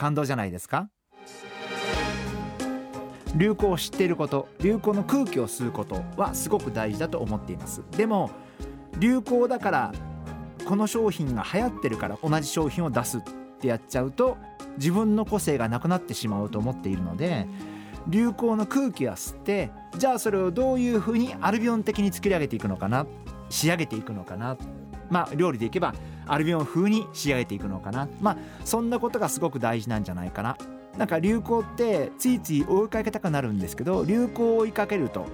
感動じゃないですか？流行を知っていること流行の空気を吸うことはすごく大事だと思っています。でも流行だからこの商品が流行ってるから同じ商品を出すってやっちゃうと自分の個性がなくなってしまうと思っているので流行の空気は吸ってじゃあそれをどういうふうにアルビオン的に作り上げていくのかな仕上げていくのかなまあ料理でいけばアルビオン風に仕上げていくのかな。まあそんなことがすごく大事なんじゃないかな。なんか流行ってついつい追いかけたくなるんですけど流行を追いかけると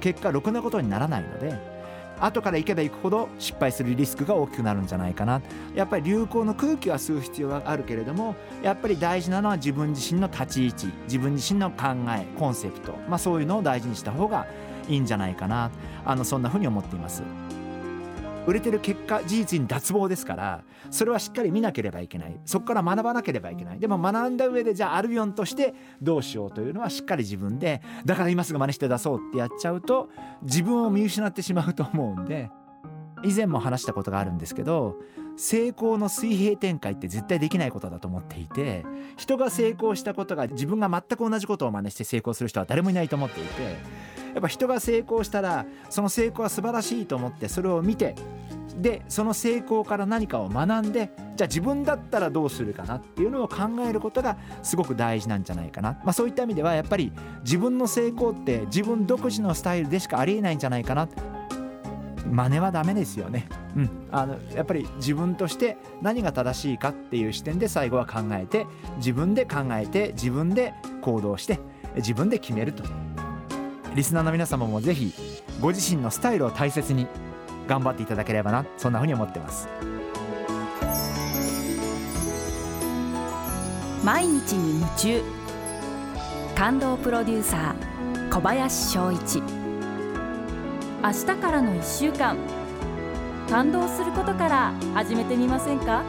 結果ろくなことにならないので後から行けば行くほど失敗するリスクが大きくなるんじゃないかな。やっぱり流行の空気は吸う必要があるけれどもやっぱり大事なのは自分自身の立ち位置自分自身の考えコンセプト、まあ、そういうのを大事にした方がいいんじゃないかな。あのそんなふうに思っています。売れてる結果事実に脱帽ですからそれはしっかり見なければいけない。そこから学ばなければいけない。でも学んだ上でじゃあアルビオンとしてどうしようというのはしっかり自分でだから今すぐ真似して出そうってやっちゃうと自分を見失ってしまうと思うんで以前も話したことがあるんですけど成功の水平展開って絶対できないことだと思っていて人が成功したことが自分が全く同じことを真似して成功する人は誰もいないと思っていてやっぱ人が成功したらその成功は素晴らしいと思ってそれを見てでその成功から何かを学んでじゃあ自分だったらどうするかなっていうのを考えることがすごく大事なんじゃないかな、まあ、そういった意味ではやっぱり自分の成功って自分独自のスタイルでしかありえないんじゃないかな。真似はダメですよね、うん、あのやっぱり自分として何が正しいかっていう視点で最後は考えて自分で考えて自分で行動して自分で決めると。リスナーの皆様もぜひご自身のスタイルを大切に頑張っていただければなそんなふうに思ってます。毎日に夢中。感動プロデューサー小林翔一。明日からの1週間。感動することから始めてみませんか？